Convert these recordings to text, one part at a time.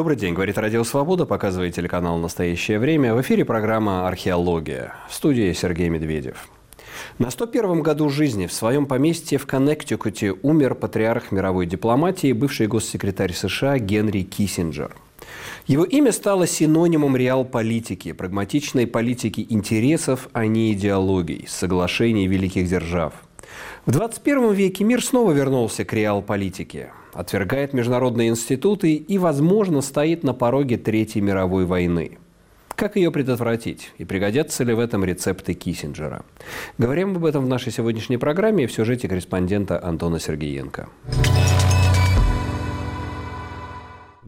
Добрый день, говорит Радио Свобода, показывает телеканал «Настоящее время». В эфире программа «Археология». В студии Сергей Медведев. На 101-м году жизни в своем поместье в Коннектикуте умер патриарх мировой дипломатии, бывший госсекретарь США Генри Киссинджер. Его имя стало синонимом реал-политики, прагматичной политики интересов, а не идеологий, соглашений великих держав. В 21 веке мир снова вернулся к реал-политике отвергает международные институты и, возможно, стоит на пороге Третьей мировой войны. Как ее предотвратить? И пригодятся ли в этом рецепты Киссинджера? Говорим об этом в нашей сегодняшней программе в сюжете корреспондента Антона Сергеенко.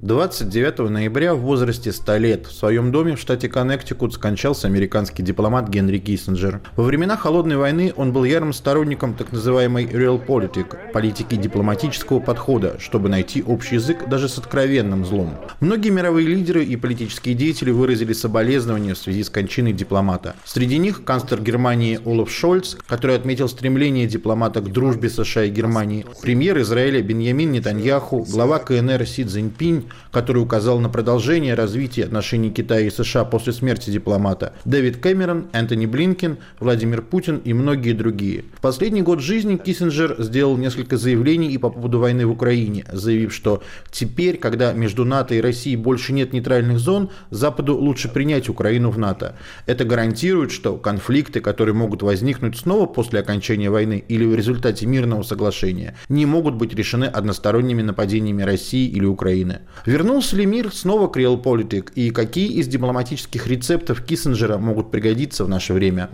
29 ноября в возрасте 100 лет в своем доме в штате Коннектикут скончался американский дипломат Генри Киссинджер. Во времена Холодной войны он был ярым сторонником так называемой realpolitik – политики дипломатического подхода, чтобы найти общий язык даже с откровенным злом. Многие мировые лидеры и политические деятели выразили соболезнования в связи с кончиной дипломата. Среди них канцлер Германии Олаф Шольц, который отметил стремление дипломата к дружбе США и Германии, премьер Израиля Беньямин Нетаньяху, глава КНР Си Цзиньпинь, который указал на продолжение развития отношений Китая и США после смерти дипломата, Дэвид Кэмерон, Энтони Блинкен, Владимир Путин и многие другие. В последний год жизни Киссинджер сделал несколько заявлений и по поводу войны в Украине, заявив, что теперь, когда между НАТО и Россией больше нет нейтральных зон, Западу лучше принять Украину в НАТО. Это гарантирует, что конфликты, которые могут возникнуть снова после окончания войны или в результате мирного соглашения, не могут быть решены односторонними нападениями России или Украины. Вернулся ли мир снова к Realpolitik и какие из дипломатических рецептов Киссинджера могут пригодиться в наше время?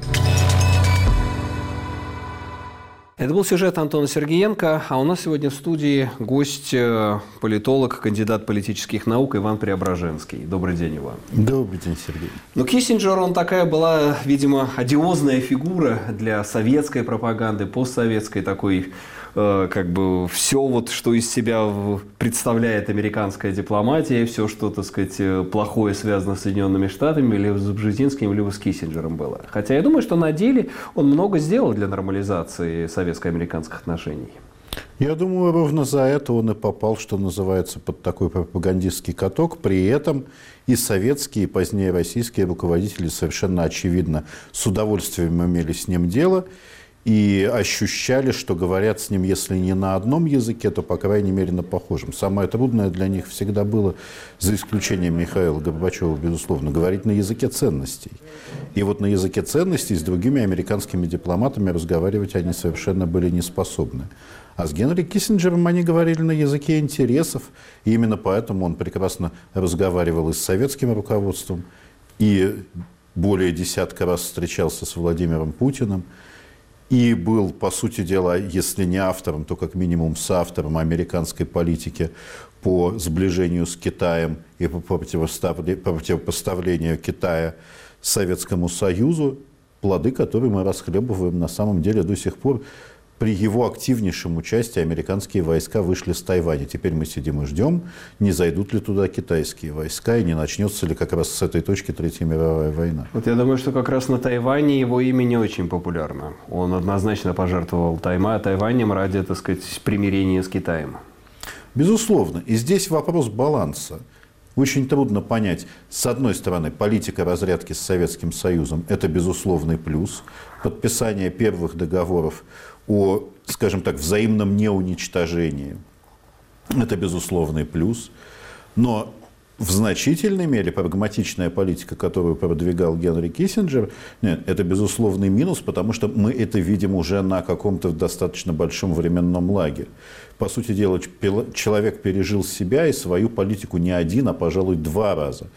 Это был сюжет Антона Сергеенко, а у нас сегодня в студии гость, э, политолог, кандидат политических наук Иван Преображенский. Добрый день, Иван. Добрый день, Сергей. Ну, Киссинджер, он такая была, видимо, одиозная фигура для советской пропаганды, постсоветской такой как бы все вот, что из себя представляет американская дипломатия, все, что, так сказать, э, плохое связано с Соединенными Штатами, или с Бжезинским, либо с Киссинджером было. Хотя я думаю, что на деле он много сделал для нормализации советско-американских отношений. Я думаю, ровно за это он и попал, что называется, под такой пропагандистский каток. При этом и советские, и позднее российские руководители совершенно очевидно с удовольствием имели с ним дело и ощущали, что говорят с ним, если не на одном языке, то, по крайней мере, на похожем. Самое трудное для них всегда было, за исключением Михаила Горбачева, безусловно, говорить на языке ценностей. И вот на языке ценностей с другими американскими дипломатами разговаривать они совершенно были не способны. А с Генри Киссинджером они говорили на языке интересов, и именно поэтому он прекрасно разговаривал и с советским руководством, и более десятка раз встречался с Владимиром Путиным, и был, по сути дела, если не автором, то как минимум соавтором американской политики по сближению с Китаем и по противопоставлению Китая Советскому Союзу, плоды, которые мы расхлебываем на самом деле до сих пор при его активнейшем участии американские войска вышли с Тайваня. Теперь мы сидим и ждем, не зайдут ли туда китайские войска и не начнется ли как раз с этой точки Третья мировая война. Вот я думаю, что как раз на Тайване его имя не очень популярно. Он однозначно пожертвовал Тайма, Тайванем ради, так сказать, примирения с Китаем. Безусловно. И здесь вопрос баланса. Очень трудно понять, с одной стороны, политика разрядки с Советским Союзом – это безусловный плюс. Подписание первых договоров о, скажем так, взаимном неуничтожении. Это безусловный плюс. Но в значительной мере прагматичная политика, которую продвигал Генри Киссинджер, нет, это безусловный минус, потому что мы это видим уже на каком-то достаточно большом временном лаге. По сути дела, человек пережил себя и свою политику не один, а, пожалуй, два раза.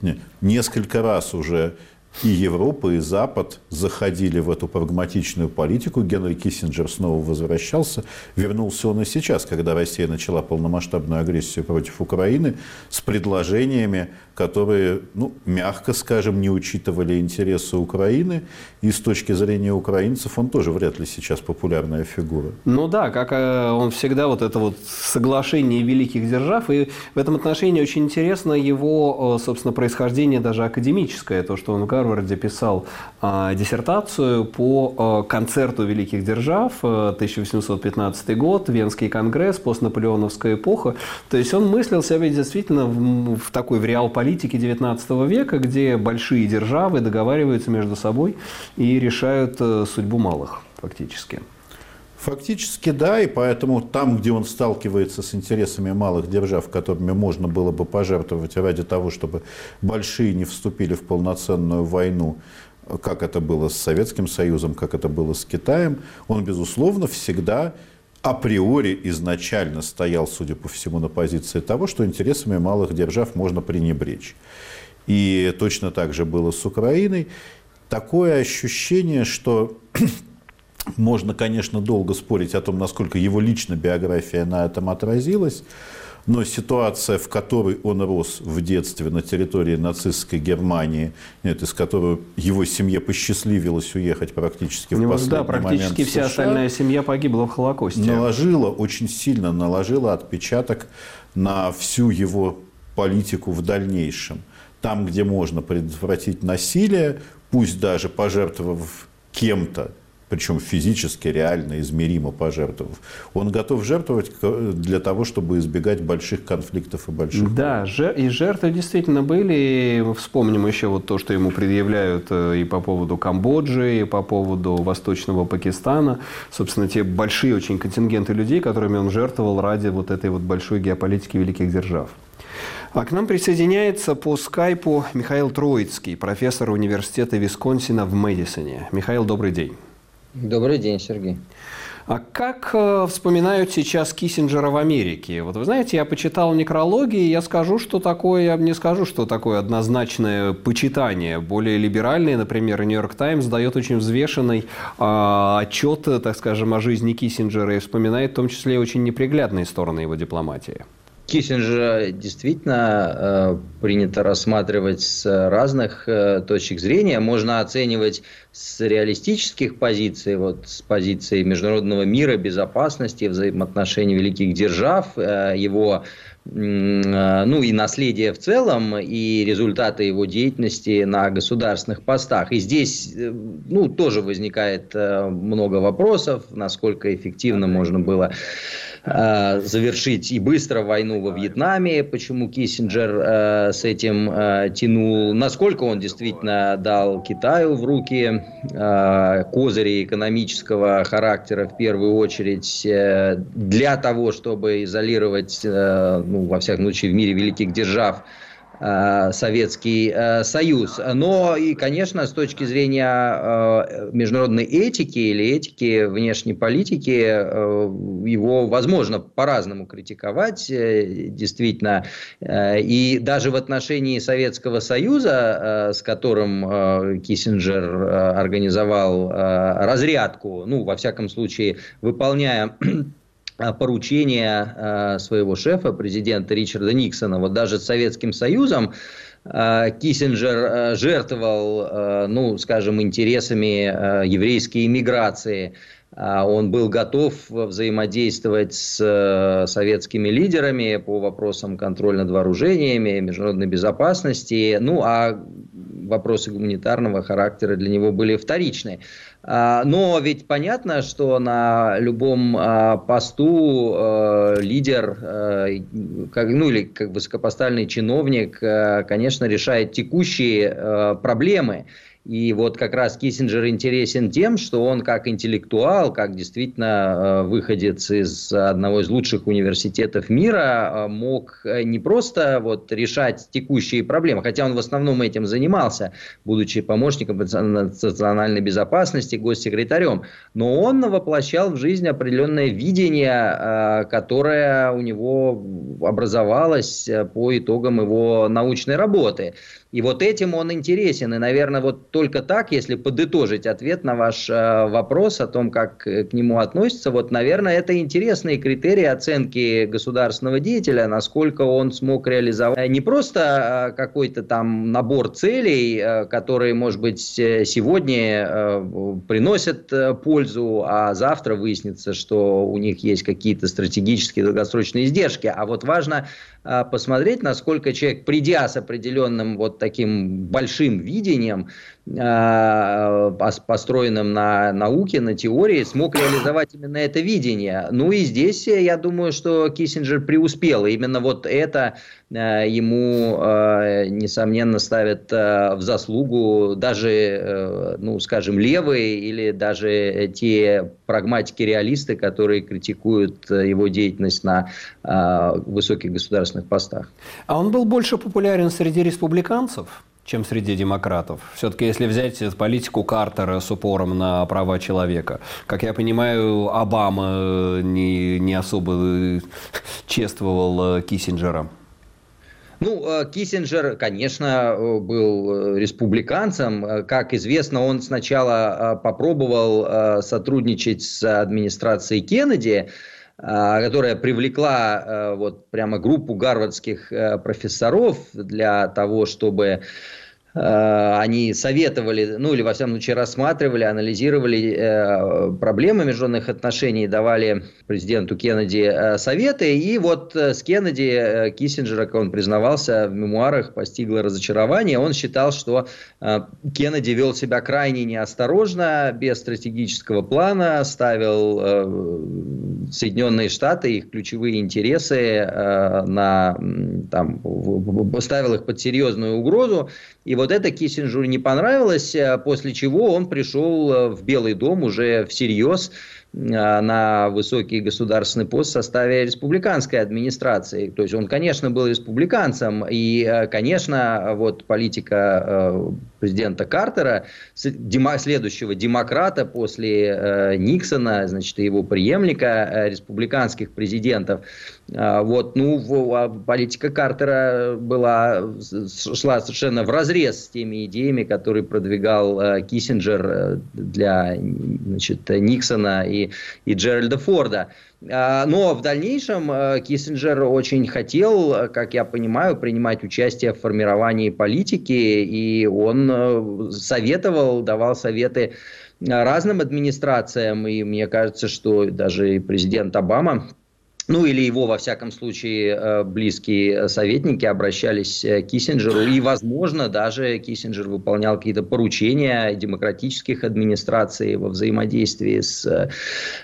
Нет, несколько раз уже и Европа, и Запад заходили в эту прагматичную политику. Генри Киссинджер снова возвращался. Вернулся он и сейчас, когда Россия начала полномасштабную агрессию против Украины с предложениями, которые, ну, мягко скажем, не учитывали интересы Украины. И с точки зрения украинцев он тоже вряд ли сейчас популярная фигура. Ну да, как э, он всегда, вот это вот соглашение великих держав. И в этом отношении очень интересно его, э, собственно, происхождение даже академическое, то, что он в Гарварде писал э, диссертацию по э, концерту великих держав, э, 1815 год, Венский конгресс, постнаполеоновская эпоха. То есть он мыслил себя действительно в, в такой в реал-политике 19 века, где большие державы договариваются между собой и решают э, судьбу малых фактически. Фактически да, и поэтому там, где он сталкивается с интересами малых держав, которыми можно было бы пожертвовать ради того, чтобы большие не вступили в полноценную войну, как это было с Советским Союзом, как это было с Китаем, он, безусловно, всегда априори изначально стоял, судя по всему, на позиции того, что интересами малых держав можно пренебречь. И точно так же было с Украиной. Такое ощущение, что можно, конечно, долго спорить о том, насколько его лично биография на этом отразилась, но ситуация, в которой он рос в детстве на территории нацистской Германии, нет, из которой его семье посчастливилось уехать практически в последний Да, практически вся США, остальная семья погибла в Холокосте. Наложила, очень сильно наложила отпечаток на всю его политику в дальнейшем. Там, где можно предотвратить насилие, пусть даже пожертвовав кем-то, причем физически, реально, измеримо пожертвовав. Он готов жертвовать для того, чтобы избегать больших конфликтов и больших Да, войн. и жертвы действительно были. Вспомним еще вот то, что ему предъявляют э, и по поводу Камбоджи, и по поводу Восточного Пакистана. Собственно, те большие очень контингенты людей, которыми он жертвовал ради вот этой вот большой геополитики великих держав. А к нам присоединяется по скайпу Михаил Троицкий, профессор университета Висконсина в Мэдисоне. Михаил, добрый день. Добрый день, Сергей. А как э, вспоминают сейчас Киссинджера в Америке? Вот вы знаете, я почитал некрологи, и я скажу, что такое, я не скажу, что такое однозначное почитание. Более либеральный, например, Нью-Йорк Таймс дает очень взвешенный э, отчет, так скажем, о жизни Киссинджера и вспоминает в том числе очень неприглядные стороны его дипломатии. Киссинджера действительно э, принято рассматривать с разных э, точек зрения. Можно оценивать с реалистических позиций, вот с позиции международного мира, безопасности, взаимоотношений великих держав, э, его ну и наследие в целом, и результаты его деятельности на государственных постах. И здесь ну, тоже возникает много вопросов, насколько эффективно можно было Э, завершить и быстро войну во Вьетнаме, почему Киссинджер э, с этим э, тянул, насколько он действительно дал Китаю в руки козыри экономического характера в первую очередь для того, чтобы изолировать, ну, во всяком случае, в мире великих держав Советский э, Союз. Но и, конечно, с точки зрения э, международной этики или этики внешней политики, его возможно по-разному критиковать, действительно. И даже в отношении Советского Союза, с которым Киссинджер организовал разрядку, ну, во всяком случае, выполняя Э, поручения э, своего шефа, президента Ричарда Никсона, вот даже с Советским Союзом, э, Киссинджер жертвовал, ну, скажем, интересами еврейской иммиграции. Он был готов взаимодействовать с советскими лидерами по вопросам контроля над вооружениями, международной безопасности. Ну, а вопросы гуманитарного характера для него были вторичны. А, но ведь понятно, что на любом а, посту э, лидер, э, ну или как высокопоставленный чиновник, конечно, решает текущие проблемы. И вот как раз Киссинджер интересен тем, что он как интеллектуал, как действительно э, выходец из одного из лучших университетов мира, э, мог э, не просто вот решать текущие проблемы, хотя он в основном этим занимался, будучи помощником национальной безопасности, госсекретарем, но он воплощал в жизнь определенное видение, которое у него образовалось по итогам его научной работы. И вот этим он интересен. И, наверное, вот только так, если подытожить ответ на ваш э, вопрос о том, как к нему относятся, вот, наверное, это интересные критерии оценки государственного деятеля, насколько он смог реализовать не просто э, какой-то там набор целей, э, которые, может быть, сегодня э, приносят э, пользу, а завтра выяснится, что у них есть какие-то стратегические долгосрочные издержки. А вот важно э, посмотреть, насколько человек, придя с определенным вот таким большим видением, построенным на науке, на теории, смог реализовать именно это видение. Ну и здесь я думаю, что Киссинджер преуспел. Именно вот это ему, несомненно, ставят в заслугу даже, ну, скажем, левые или даже те прагматики-реалисты, которые критикуют его деятельность на высоких государственных постах. А он был больше популярен среди республиканцев? Чем среди демократов. Все-таки, если взять политику Картера с упором на права человека, как я понимаю, Обама не, не особо чествовал Киссинджера. Ну, э, Киссинджер, конечно, был республиканцем. Как известно, он сначала э, попробовал э, сотрудничать с администрацией Кеннеди, которая привлекла вот прямо группу гарвардских профессоров для того, чтобы Э, они советовали, ну или во всяком случае рассматривали, анализировали э, проблемы международных отношений, давали президенту Кеннеди э, советы. И вот с Кеннеди Киссинджера, как он признавался в мемуарах, постигло разочарование. Он считал, что Кеннеди вел себя крайне неосторожно, без стратегического плана, ставил Соединенные Штаты, их ключевые интересы на, там, ставил их под серьезную угрозу. И вот это Киссинджеру не понравилось, э, после чего он пришел э, в Белый дом уже всерьез Э, на высокий государственный пост в составе республиканской администрации. То есть он, конечно, был республиканцем, и, конечно, вот политика президента Картера, следующего демократа после Никсона, значит, его преемника, республиканских президентов, вот, ну, а политика Картера была, шла совершенно в разрез с теми идеями, которые продвигал Киссинджер для значит, Никсона и и, Джеральда Форда. А, но в дальнейшем э, Киссинджер очень хотел, как я понимаю, принимать участие в формировании политики, и он э, советовал, давал советы разным администрациям, и мне кажется, что даже президент Обама ну или его, во всяком случае, э, близкие советники обращались к Киссинджеру, и, возможно, даже Киссинджер выполнял какие-то поручения демократических администраций во взаимодействии с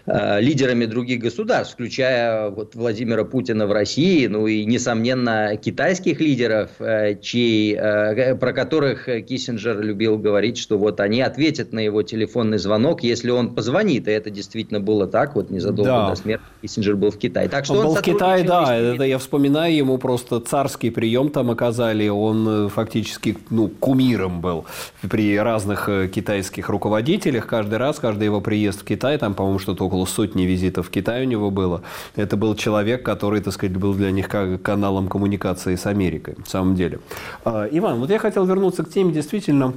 э, лидерами других государств, включая вот Владимира Путина в России, ну и, несомненно, китайских лидеров, э, чей, про которых Киссинджер любил говорить, что вот они ответят на его телефонный звонок, если он позвонит, и это действительно было так, вот незадолго да. до смерти Киссинджер был в Китае. Так что он, он был в Китае, да, это я вспоминаю, ему просто царский прием там оказали, он э, фактически ну, кумиром был при разных э, китайских руководителях, каждый раз, каждый его приезд в Китай, там, по-моему, что-то около сотни визитов в Китай у него было, это был человек, который, так сказать, был для них как каналом коммуникации с Америкой, в самом деле. А, Иван, вот я хотел вернуться к теме действительно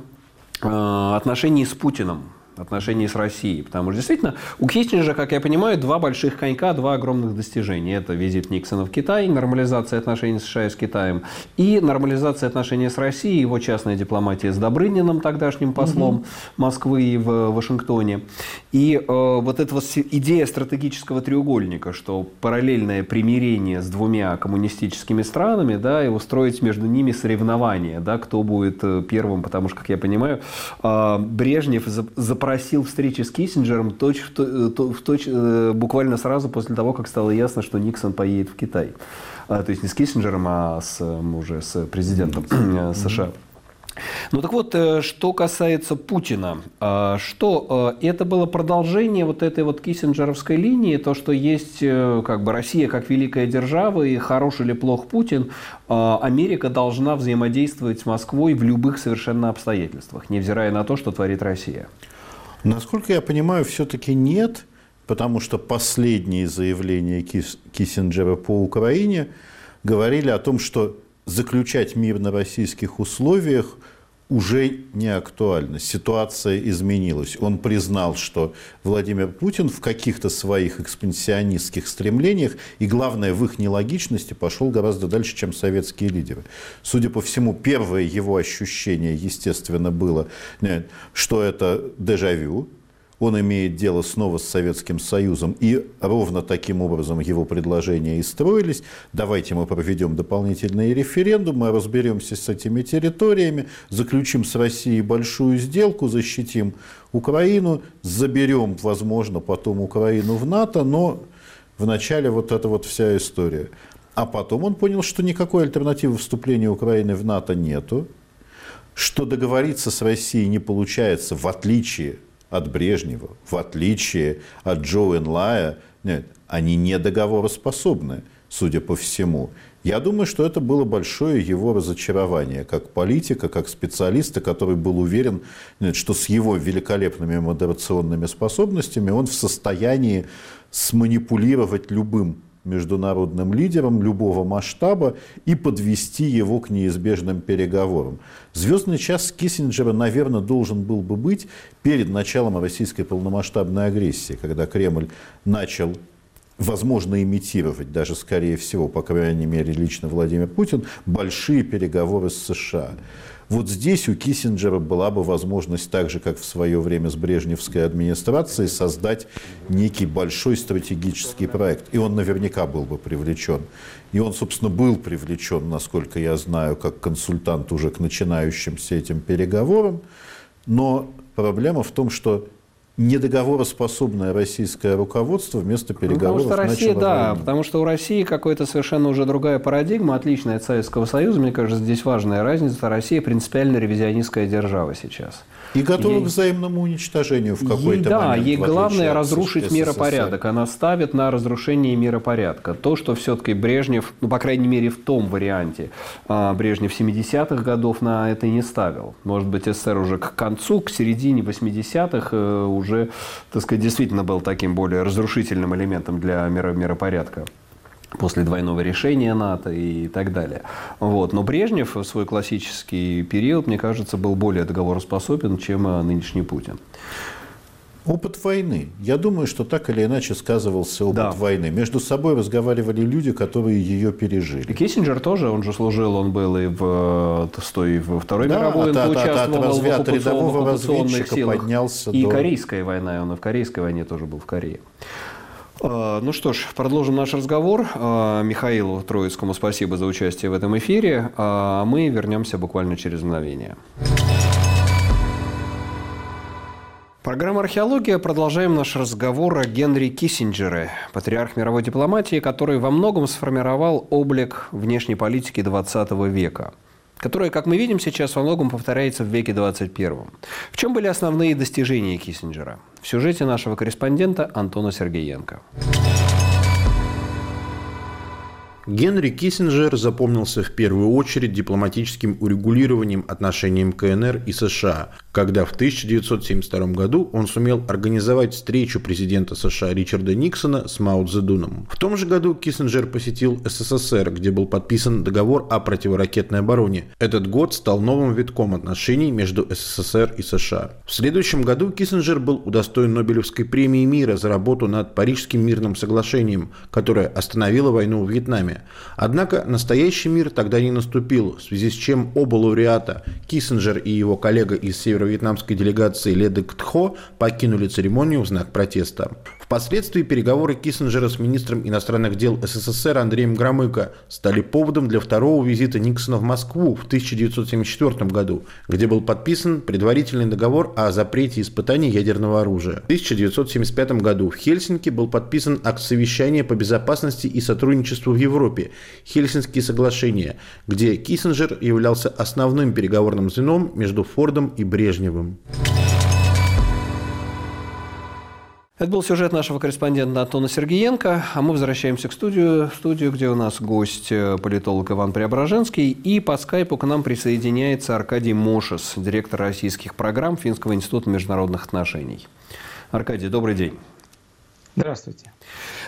э, отношений с Путиным отношений с Россией. Потому что действительно у Киссинджера, как я понимаю, два больших конька, два огромных достижения. Это визит Никсона в Китай, нормализация отношений США с Китаем и нормализация отношений с Россией, его частная дипломатия с Добрыниным, тогдашним послом угу. Москвы в Вашингтоне. И э, вот эта вот идея стратегического треугольника, что параллельное примирение с двумя коммунистическими странами, да, и устроить между ними соревнования, да, кто будет э, первым, потому что, как я понимаю, э, Брежнев запросил просил встречи с Киссинджером точ, в, э, то, в точ, э, буквально сразу после того, как стало ясно, что Никсон поедет в Китай. А, то есть не с Киссинджером, а с, уже с президентом mm-hmm. США. Ну так вот, э, что касается Путина, а, что э, это было продолжение вот этой вот киссинджеровской линии, то, что есть э, как бы Россия как великая держава, и хорош или плох Путин, а, Америка должна взаимодействовать с Москвой в любых совершенно обстоятельствах, невзирая на то, что творит Россия. Насколько я понимаю, все-таки нет, потому что последние заявления Кис Киссинджера по Украине говорили о том, что заключать мир на российских условиях уже не актуально. Ситуация изменилась. Он признал, что Владимир Путин в каких-то своих экспансионистских стремлениях и, главное, в их нелогичности пошел гораздо дальше, чем советские лидеры. Судя по всему, первое его ощущение, естественно, было, что это дежавю, он имеет дело снова с Советским Союзом, и ровно таким образом его предложения и строились. Давайте мы проведем дополнительные референдумы, разберемся с этими территориями, заключим с Россией большую сделку, защитим Украину, заберем, возможно, потом Украину в НАТО, но вначале вот эта вот вся история. А потом он понял, что никакой альтернативы вступлению Украины в НАТО нету, что договориться с Россией не получается, в отличие от Брежнева, в отличие от Джо Энлая, нет, они не договороспособны, судя по всему. Я думаю, что это было большое его разочарование как политика, как специалиста, который был уверен, что с его великолепными модерационными способностями он в состоянии сманипулировать любым международным лидером любого масштаба и подвести его к неизбежным переговорам. Звездный час Киссинджера, наверное, должен был бы быть перед началом российской полномасштабной агрессии, когда Кремль начал возможно имитировать, даже скорее всего, по крайней мере, лично Владимир Путин, большие переговоры с США. Вот здесь у Киссинджера была бы возможность, так же, как в свое время с Брежневской администрацией, создать некий большой стратегический проект. И он наверняка был бы привлечен. И он, собственно, был привлечен, насколько я знаю, как консультант уже к начинающимся этим переговорам. Но проблема в том, что недоговороспособное российское руководство вместо переговоров ну, потому что Россия, да, войну. потому что у России какая-то совершенно уже другая парадигма, отличная от Советского Союза. Мне кажется, здесь важная разница. Россия принципиально ревизионистская держава сейчас. И готова ей, к взаимному уничтожению в какой-то да, момент. Да, ей главное разрушить миропорядок. Она ставит на разрушение миропорядка. То, что все-таки Брежнев, ну, по крайней мере, в том варианте, а, Брежнев 70-х годов на это не ставил. Может быть, СССР уже к концу, к середине 80-х э, уже, так сказать, действительно был таким более разрушительным элементом для миропорядка после двойного решения НАТО и так далее. Вот. Но Брежнев в свой классический период, мне кажется, был более договороспособен, чем э, нынешний Путин. Опыт войны. Я думаю, что так или иначе сказывался опыт да. войны. Между собой разговаривали люди, которые ее пережили. И Киссинджер тоже, он же служил, он был и в, той, во Второй да, мировой, от, он от, участвовал от, от, в разведчика силах. поднялся и до... Корейская война, он и в Корейской войне тоже был в Корее. А, ну что ж, продолжим наш разговор. А, Михаилу Троицкому спасибо за участие в этом эфире. А мы вернемся буквально через мгновение. Программа «Археология». Продолжаем наш разговор о Генри Киссинджере, патриарх мировой дипломатии, который во многом сформировал облик внешней политики XX века – которая, как мы видим сейчас, во многом повторяется в веке 21. В чем были основные достижения Киссинджера? В сюжете нашего корреспондента Антона Сергеенко. Генри Киссинджер запомнился в первую очередь дипломатическим урегулированием отношений КНР и США, когда в 1972 году он сумел организовать встречу президента США Ричарда Никсона с Мао Цзэдуном. В том же году Киссинджер посетил СССР, где был подписан договор о противоракетной обороне. Этот год стал новым витком отношений между СССР и США. В следующем году Киссинджер был удостоен Нобелевской премии мира за работу над Парижским мирным соглашением, которое остановило войну в Вьетнаме. Однако настоящий мир тогда не наступил, в связи с чем оба лауреата, Киссинджер и его коллега из северо-вьетнамской делегации Ледек Тхо, покинули церемонию в знак протеста. Впоследствии переговоры Киссинджера с министром иностранных дел СССР Андреем Громыко стали поводом для второго визита Никсона в Москву в 1974 году, где был подписан предварительный договор о запрете испытаний ядерного оружия. В 1975 году в Хельсинки был подписан акт совещания по безопасности и сотрудничеству в Европе Хельсинские соглашения, где Киссинджер являлся основным переговорным звеном между Фордом и Брежневым. Это был сюжет нашего корреспондента Антона Сергеенко, а мы возвращаемся к студию, студию, где у нас гость э, политолог Иван Преображенский, и по скайпу к нам присоединяется Аркадий Мошес, директор российских программ Финского института международных отношений. Аркадий, добрый день. Здравствуйте.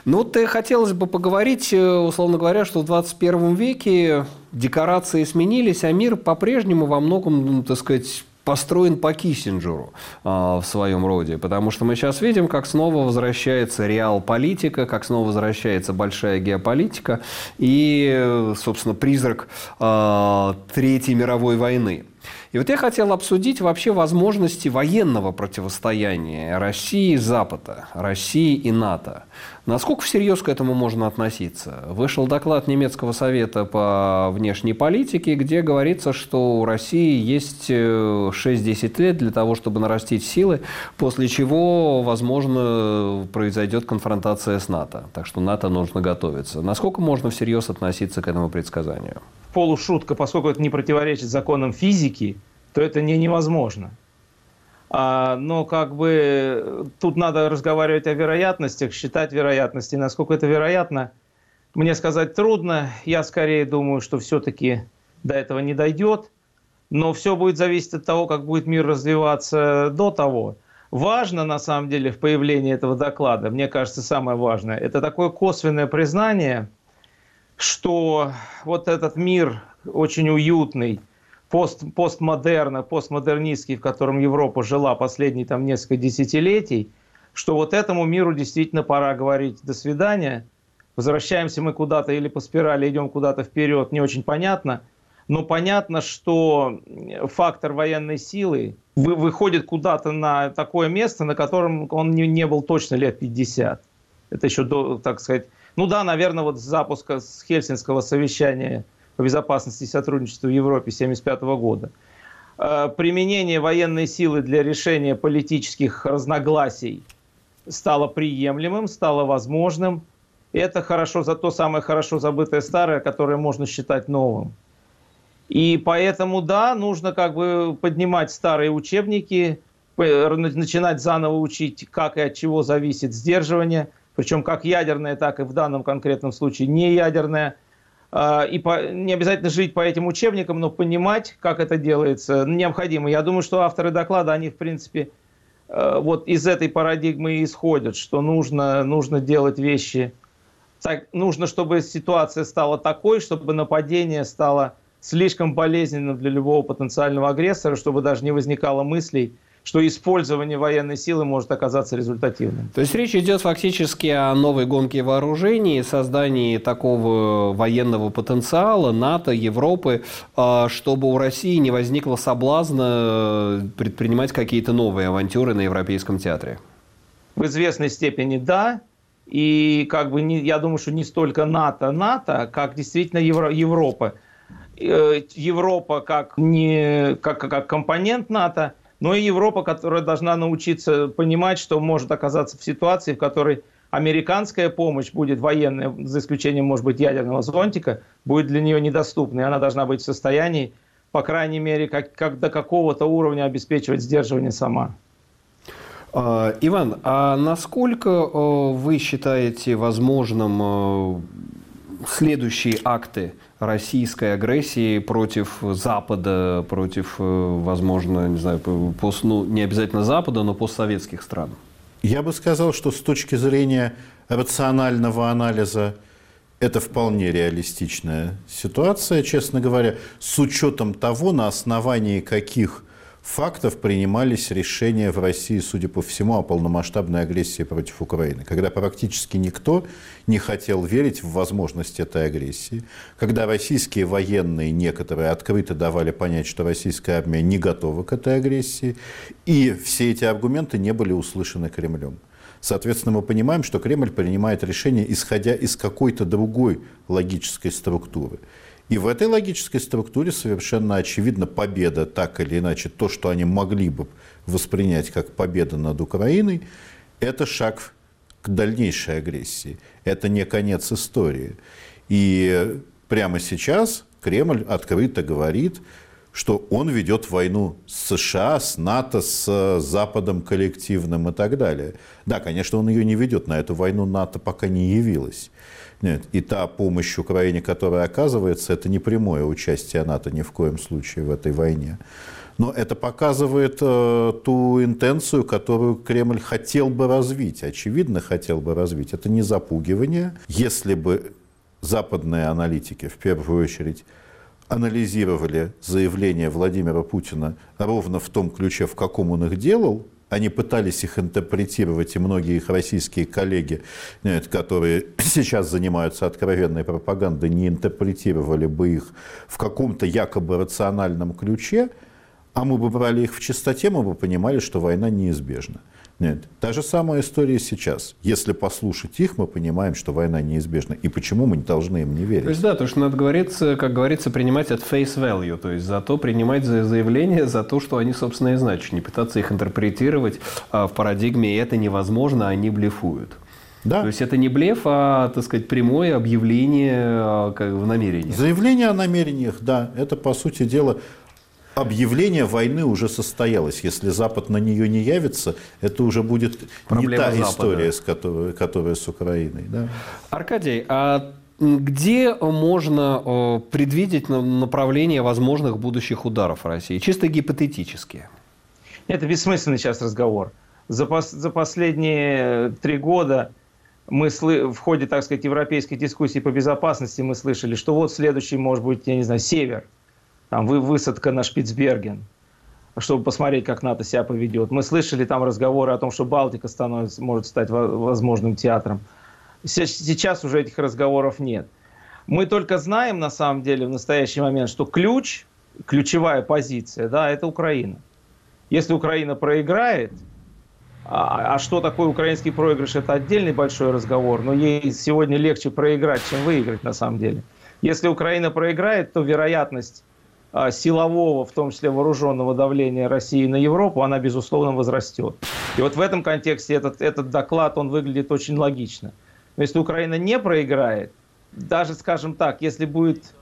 Ну, вот э, хотелось бы поговорить, э, условно говоря, что в 21 веке декорации сменились, а мир по-прежнему во многом, ну, так сказать, построен по Киссинджеру а, в своем роде, потому что мы сейчас видим, как снова возвращается реал-политика, как снова возвращается большая геополитика и, собственно, призрак а, Третьей мировой войны. И вот я хотел обсудить вообще возможности военного противостояния России и Запада, России и НАТО. Насколько всерьез к этому можно относиться? Вышел доклад немецкого совета по внешней политике, где говорится, что у России есть 6-10 э, лет для того, чтобы нарастить силы, после чего, возможно, произойдет конфронтация с НАТО. Так что НАТО нужно готовиться. Насколько можно всерьез относиться к этому предсказанию? Полушутка, поскольку это не противоречит законам физики, то это не невозможно. А, но как бы тут надо разговаривать о вероятностях, считать вероятности. Насколько это вероятно, мне сказать трудно. Я скорее думаю, что все-таки до этого не дойдет. Но все будет зависеть от того, как будет мир развиваться до того. Важно, на самом деле, в появлении этого доклада, мне кажется, самое важное, это такое косвенное признание, что вот этот мир очень уютный, пост, постмодерна, постмодернистский, в котором Европа жила последние там несколько десятилетий, что вот этому миру действительно пора говорить «до свидания», возвращаемся мы куда-то или по спирали идем куда-то вперед, не очень понятно, но понятно, что фактор военной силы выходит куда-то на такое место, на котором он не, не был точно лет 50. Это еще, до, так сказать, ну да, наверное, вот с запуска с Хельсинского совещания – по безопасности и сотрудничеству в Европе 1975 года. Э, применение военной силы для решения политических разногласий стало приемлемым, стало возможным. это хорошо, за то самое хорошо забытое старое, которое можно считать новым. И поэтому, да, нужно как бы поднимать старые учебники, начинать заново учить, как и от чего зависит сдерживание, причем как ядерное, так и в данном конкретном случае не ядерное – и по, не обязательно жить по этим учебникам, но понимать, как это делается, необходимо. Я думаю, что авторы доклада, они, в принципе, э, вот из этой парадигмы исходят, что нужно, нужно делать вещи так, нужно, чтобы ситуация стала такой, чтобы нападение стало слишком болезненным для любого потенциального агрессора, чтобы даже не возникало мыслей – что использование военной силы может оказаться результативным. То есть речь идет фактически о новой гонке вооружений, создании такого военного потенциала НАТО, Европы, а, чтобы у России не возникло соблазна предпринимать какие-то новые авантюры на Европейском театре. В известной степени да. И как бы не, я думаю, что не столько НАТО, НАТО, как действительно Евро, Европа. Э, Европа как, не, как, как компонент НАТО – но и Европа, которая должна научиться понимать, что может оказаться в ситуации, в которой американская помощь будет военная, за исключением, может быть, ядерного зонтика, будет для нее недоступна. И она должна быть в состоянии, по крайней мере, как, как до какого-то уровня обеспечивать сдерживание сама. А, Иван, а насколько э, вы считаете возможным э, следующие акты российской агрессии против Запада, против, э, возможно, не знаю, пост, ну, не обязательно Запада, но постсоветских стран? Я бы сказал, что с точки зрения рационального анализа это вполне реалистичная ситуация, честно говоря, с учетом того, на основании каких фактов принимались решения в России, судя по всему, о полномасштабной агрессии против Украины. Когда практически никто не хотел верить в возможность этой агрессии, когда российские военные некоторые открыто давали понять, что российская армия не готова к этой агрессии, и все эти аргументы не были услышаны Кремлем. Соответственно, мы понимаем, что Кремль принимает решение, исходя из какой-то другой логической структуры. И в этой логической структуре совершенно очевидно победа, так или иначе, то, что они могли бы воспринять как победа над Украиной, это шаг к дальнейшей агрессии. Это не конец истории. И прямо сейчас Кремль открыто говорит, что он ведет войну с США, с НАТО, с Западом коллективным и так далее. Да, конечно, он ее не ведет, на эту войну НАТО пока не явилась. Нет. И та помощь Украине, которая оказывается, это не прямое участие НАТО ни в коем случае в этой войне. Но это показывает э, ту интенцию, которую Кремль хотел бы развить, очевидно хотел бы развить. Это не запугивание. Если бы западные аналитики, в первую очередь, анализировали заявления Владимира Путина ровно в том ключе, в каком он их делал, они пытались их интерпретировать, и многие их российские коллеги, нет, которые сейчас занимаются откровенной пропагандой, не интерпретировали бы их в каком-то якобы рациональном ключе, а мы бы брали их в чистоте, мы бы понимали, что война неизбежна. Нет. Та же самая история сейчас. Если послушать их, мы понимаем, что война неизбежна. И почему мы не должны им не верить? То есть, да, то, что надо говориться, как говорится, принимать от face value. То есть, за то принимать за заявления за то, что они, собственно, и значат. Не пытаться их интерпретировать а, в парадигме «это невозможно, они блефуют». Да. То есть это не блеф, а, так сказать, прямое объявление а, в намерении. Заявление о намерениях, да. Это, по сути дела, объявление войны уже состоялось. Если Запад на нее не явится, это уже будет Проблема не та Запада. история, с которой, которая с Украиной. Да? Аркадий, а где можно предвидеть направление возможных будущих ударов России? Чисто гипотетически. Это бессмысленный сейчас разговор. За, пос, за последние три года мы в ходе, так сказать, европейской дискуссии по безопасности мы слышали, что вот следующий может быть, я не знаю, север – там вы, высадка на Шпицберген, чтобы посмотреть, как НАТО себя поведет. Мы слышали там разговоры о том, что Балтика становится, может стать возможным театром. Сейчас уже этих разговоров нет. Мы только знаем, на самом деле, в настоящий момент, что ключ, ключевая позиция, да, это Украина. Если Украина проиграет, а, а что такое украинский проигрыш, это отдельный большой разговор, но ей сегодня легче проиграть, чем выиграть на самом деле. Если Украина проиграет, то вероятность силового, в том числе вооруженного давления России на Европу, она, безусловно, возрастет. И вот в этом контексте этот, этот доклад, он выглядит очень логично. Но если Украина не проиграет, даже, скажем так, если будет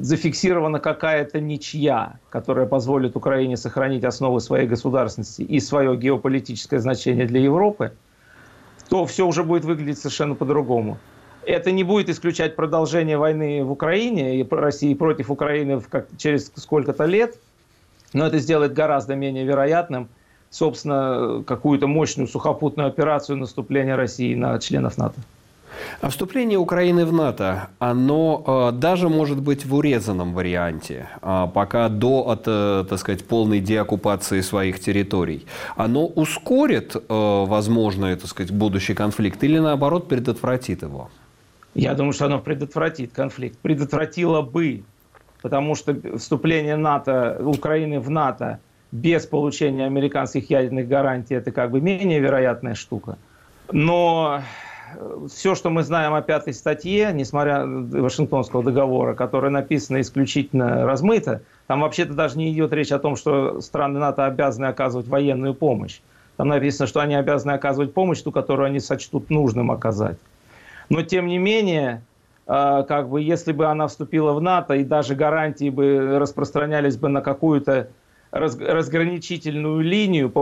зафиксирована какая-то ничья, которая позволит Украине сохранить основы своей государственности и свое геополитическое значение для Европы, то все уже будет выглядеть совершенно по-другому. Это не будет исключать продолжение войны в Украине и России против Украины как, через сколько-то лет, но это сделает гораздо менее вероятным, собственно, какую-то мощную сухопутную операцию наступления России на членов НАТО. А вступление Украины в НАТО, оно э, даже может быть в урезанном варианте, э, пока до, от, э, так сказать, полной деоккупации своих территорий. Оно ускорит, э, возможно, так сказать, будущий конфликт или, наоборот, предотвратит его? Я думаю, что оно предотвратит конфликт. Предотвратило бы, потому что вступление НАТО, Украины в НАТО без получения американских ядерных гарантий, это как бы менее вероятная штука. Но все, что мы знаем о пятой статье, несмотря на Вашингтонского договора, которая написана исключительно размыто, там вообще-то даже не идет речь о том, что страны НАТО обязаны оказывать военную помощь. Там написано, что они обязаны оказывать помощь, ту, которую они сочтут нужным оказать. Но тем не менее, а, как бы, если бы она вступила в НАТО, и даже гарантии бы распространялись бы на какую-то разграничительную линию.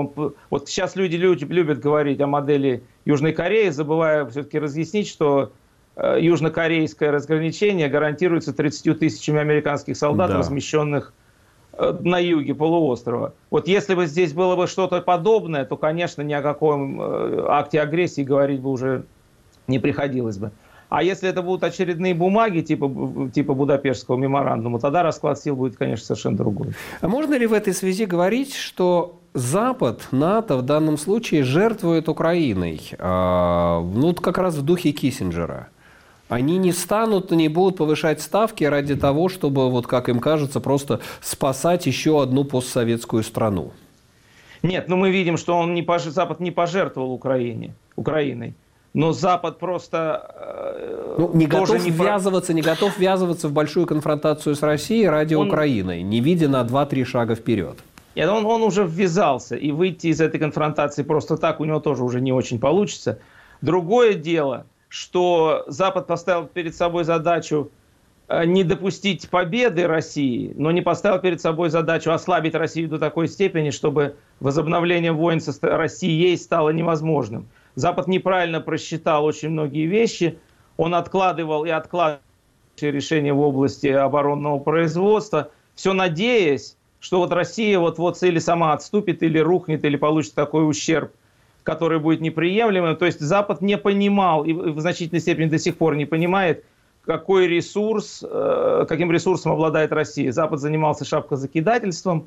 Вот сейчас люди любят говорить о модели Южной Кореи, забывая все-таки разъяснить, что э, южнокорейское разграничение гарантируется 30 тысячами американских солдат, да. размещенных э, на юге полуострова. Вот если бы здесь было бы что-то подобное, то, конечно, ни о каком э, акте агрессии говорить бы уже не приходилось бы. А если это будут очередные бумаги типа, типа Будапештского меморандума, тогда расклад сил будет, конечно, совершенно другой. А можно ли в этой связи говорить, что Запад, НАТО в данном случае жертвует Украиной? А, ну, как раз в духе Киссинджера. Они не станут, не будут повышать ставки ради того, чтобы, вот как им кажется, просто спасать еще одну постсоветскую страну. Нет, ну мы видим, что он не. Запад не пожертвовал Украине, Украиной но Запад просто э, ну, не готов не ввязываться, не готов ввязываться в большую конфронтацию с Россией ради он, Украины, не видя на 2-3 шага вперед. Нет, он, он уже ввязался, и выйти из этой конфронтации просто так у него тоже уже не очень получится. Другое дело, что Запад поставил перед собой задачу э, не допустить победы России, но не поставил перед собой задачу ослабить Россию до такой степени, чтобы возобновление войн с Россией стало невозможным. Запад неправильно просчитал очень многие вещи. Он откладывал и откладывал решения в области оборонного производства, все надеясь, что вот Россия вот-вот или сама отступит, или рухнет, или получит такой ущерб, который будет неприемлемым. То есть Запад не понимал, и в значительной степени до сих пор не понимает, какой ресурс, э, каким ресурсом обладает Россия. Запад занимался шапкозакидательством,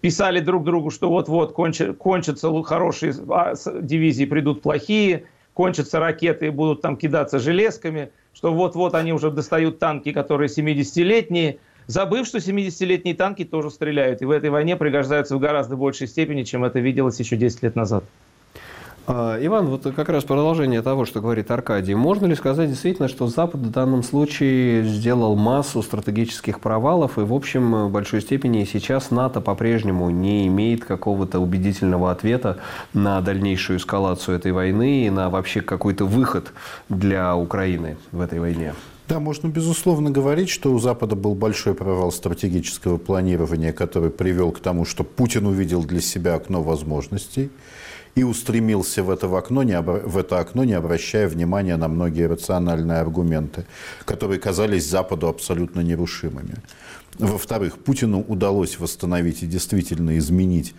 писали друг другу, что вот-вот кончатся хорошие а, дивизии, придут плохие, кончатся ракеты и будут там кидаться железками, что вот-вот они уже достают танки, которые 70-летние. забыв, что 70-летние танки тоже стреляют, и в этой войне пригождаются в гораздо большей степени, чем это виделось еще 10 лет назад. А, Иван, вот как раз продолжение того, что говорит Аркадий. Можно ли сказать действительно, что Запад в данном случае сделал массу стратегических провалов, и в общем в большой степени сейчас НАТО по-прежнему не имеет какого-то убедительного ответа на дальнейшую эскалацию этой войны и на вообще какой-то выход для Украины в этой войне? Да, можно безусловно говорить, что у Запада был большой провал стратегического планирования, который привел к тому, что Путин увидел для себя окно возможностей и устремился в это, в, окно, не, в это окно, не обращая внимания на многие рациональные аргументы, которые казались Западу абсолютно нерушимыми. Во-вторых, Путину удалось восстановить и действительно изменить,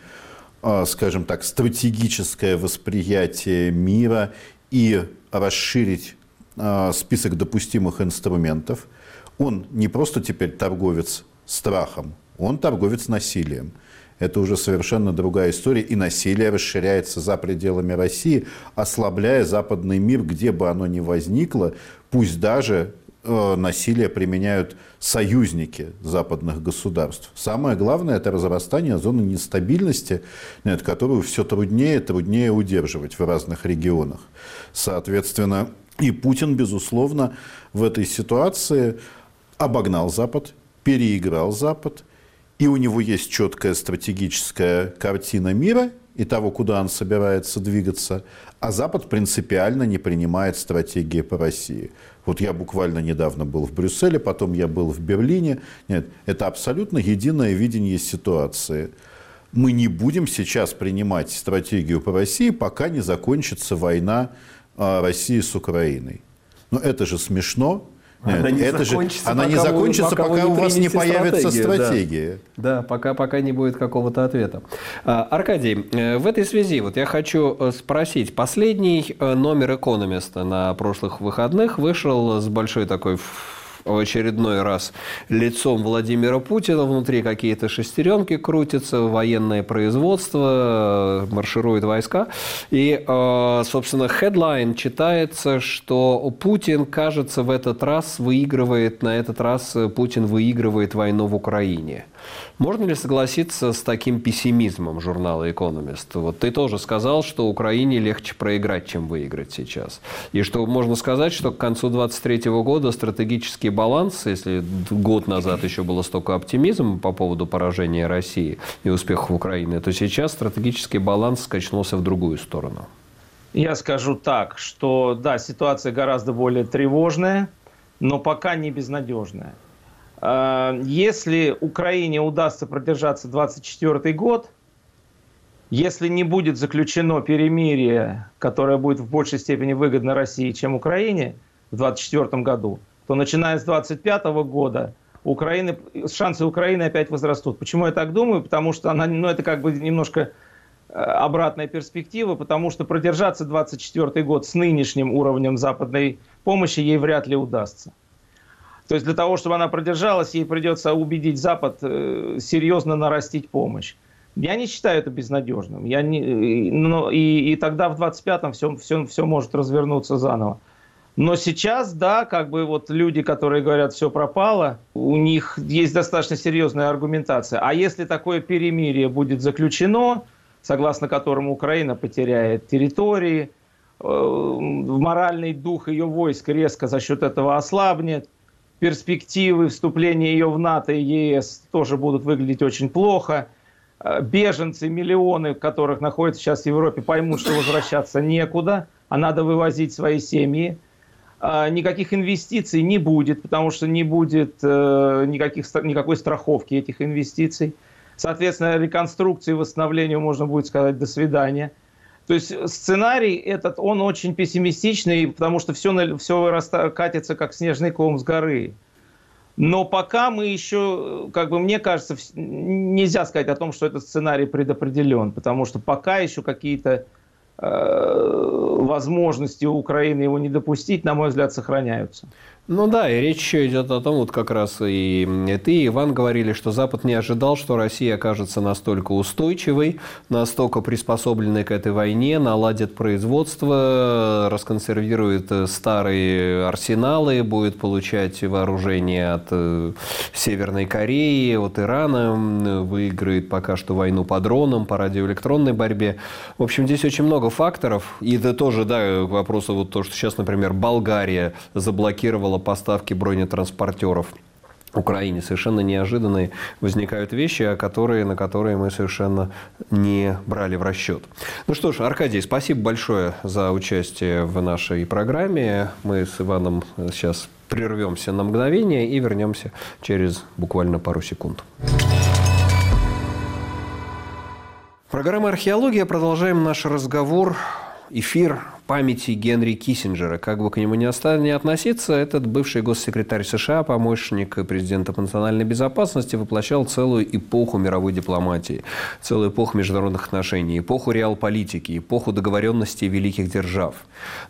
а, скажем так, стратегическое восприятие мира и расширить а, список допустимых инструментов. Он не просто теперь торговец страхом, он торговец насилием это уже совершенно другая история, и насилие расширяется за пределами России, ослабляя западный мир, где бы оно ни возникло, пусть даже э, насилие применяют союзники западных государств. Самое главное – это разрастание зоны нестабильности, которую все труднее и труднее удерживать в разных регионах. Соответственно, и Путин, безусловно, в этой ситуации обогнал Запад, переиграл Запад – и у него есть четкая стратегическая картина мира и того, куда он собирается двигаться, а Запад принципиально не принимает стратегии по России. Вот я буквально недавно был в Брюсселе, потом я был в Берлине. Нет, это абсолютно единое видение ситуации. Мы не будем сейчас принимать стратегию по России, пока не закончится война а, России с Украиной. Но это же смешно, она не это закончится, же, она не закончится, пока, пока у вас не появится стратегия. Да, да пока, пока не будет какого-то ответа. А, Аркадий, э, в этой связи вот я хочу э, спросить. Последний э, номер «Экономиста» на прошлых выходных вышел с большой такой в очередной раз лицом Владимира Путина. Внутри какие-то шестеренки крутятся, военное производство, маршируют войска. И, э, собственно, хедлайн читается, что Путин, кажется, в этот раз выигрывает, на этот раз Путин выигрывает войну в Украине. Можно ли согласиться с таким пессимизмом журнала «Экономист»? Вот ты тоже сказал, что Украине легче проиграть, чем выиграть сейчас. И что можно сказать, что к концу 2023 года стратегический баланс, если год назад еще было столько оптимизма по поводу поражения России и успехов Украины, то сейчас стратегический баланс скачнулся в другую сторону. Я скажу так, что да, ситуация гораздо более тревожная, но пока не безнадежная. А, если Украине удастся продержаться 24 год, если не будет заключено перемирие, которое будет в большей степени выгодно России, чем Украине в 2024 году, то начиная с 2025 года Украины, шансы Украины опять возрастут. Почему я так думаю? Потому что она, ну, это как бы немножко э, обратная перспектива, потому что продержаться 24 год с нынешним уровнем западной помощи ей вряд ли удастся. То есть для того, чтобы она продержалась, ей придется убедить Запад э, серьезно нарастить помощь. Я не считаю это безнадежным. Я не, э, но, и, и тогда в 25-м все, все, все может развернуться заново. Но сейчас, да, как бы вот люди, которые говорят, все пропало, у них есть достаточно серьезная аргументация. А если такое перемирие будет заключено, согласно которому Украина потеряет территории, э, моральный дух ее войск резко за счет этого ослабнет, перспективы вступления ее в НАТО и ЕС тоже будут выглядеть очень плохо. Э, беженцы, миллионы, которых находятся сейчас в Европе, поймут, что возвращаться некуда, а надо вывозить свои семьи. Э, никаких инвестиций не будет, потому что не будет э, никаких, никакой страховки этих инвестиций. Соответственно, реконструкции и восстановлению можно будет сказать «до свидания». То есть сценарий этот, он очень пессимистичный, потому что все, все катится как снежный ком с горы. Но пока мы еще, как бы мне кажется, нельзя сказать о том, что этот сценарий предопределен, потому что пока еще какие-то э, возможности у Украины его не допустить, на мой взгляд, сохраняются. Ну да, и речь еще идет о том, вот как раз и ты, и Иван говорили, что Запад не ожидал, что Россия окажется настолько устойчивой, настолько приспособленной к этой войне, наладит производство, расконсервирует старые арсеналы, будет получать вооружение от э, Северной Кореи, от Ирана, выиграет пока что войну по дронам, по радиоэлектронной борьбе. В общем, здесь очень много факторов. И это тоже, да, к вопросу вот то, что сейчас, например, Болгария заблокировала поставки бронетранспортеров. Украине совершенно неожиданные возникают вещи, которые, на которые мы совершенно не брали в расчет. Ну что ж, Аркадий, спасибо большое за участие в нашей программе. Мы с Иваном сейчас прервемся на мгновение и вернемся через буквально пару секунд. Программа «Археология». Продолжаем наш разговор, эфир памяти Генри Киссинджера. Как бы к нему ни, относиться, этот бывший госсекретарь США, помощник президента по национальной безопасности, воплощал целую эпоху мировой дипломатии, целую эпоху международных отношений, эпоху реал-политики, эпоху договоренностей великих держав.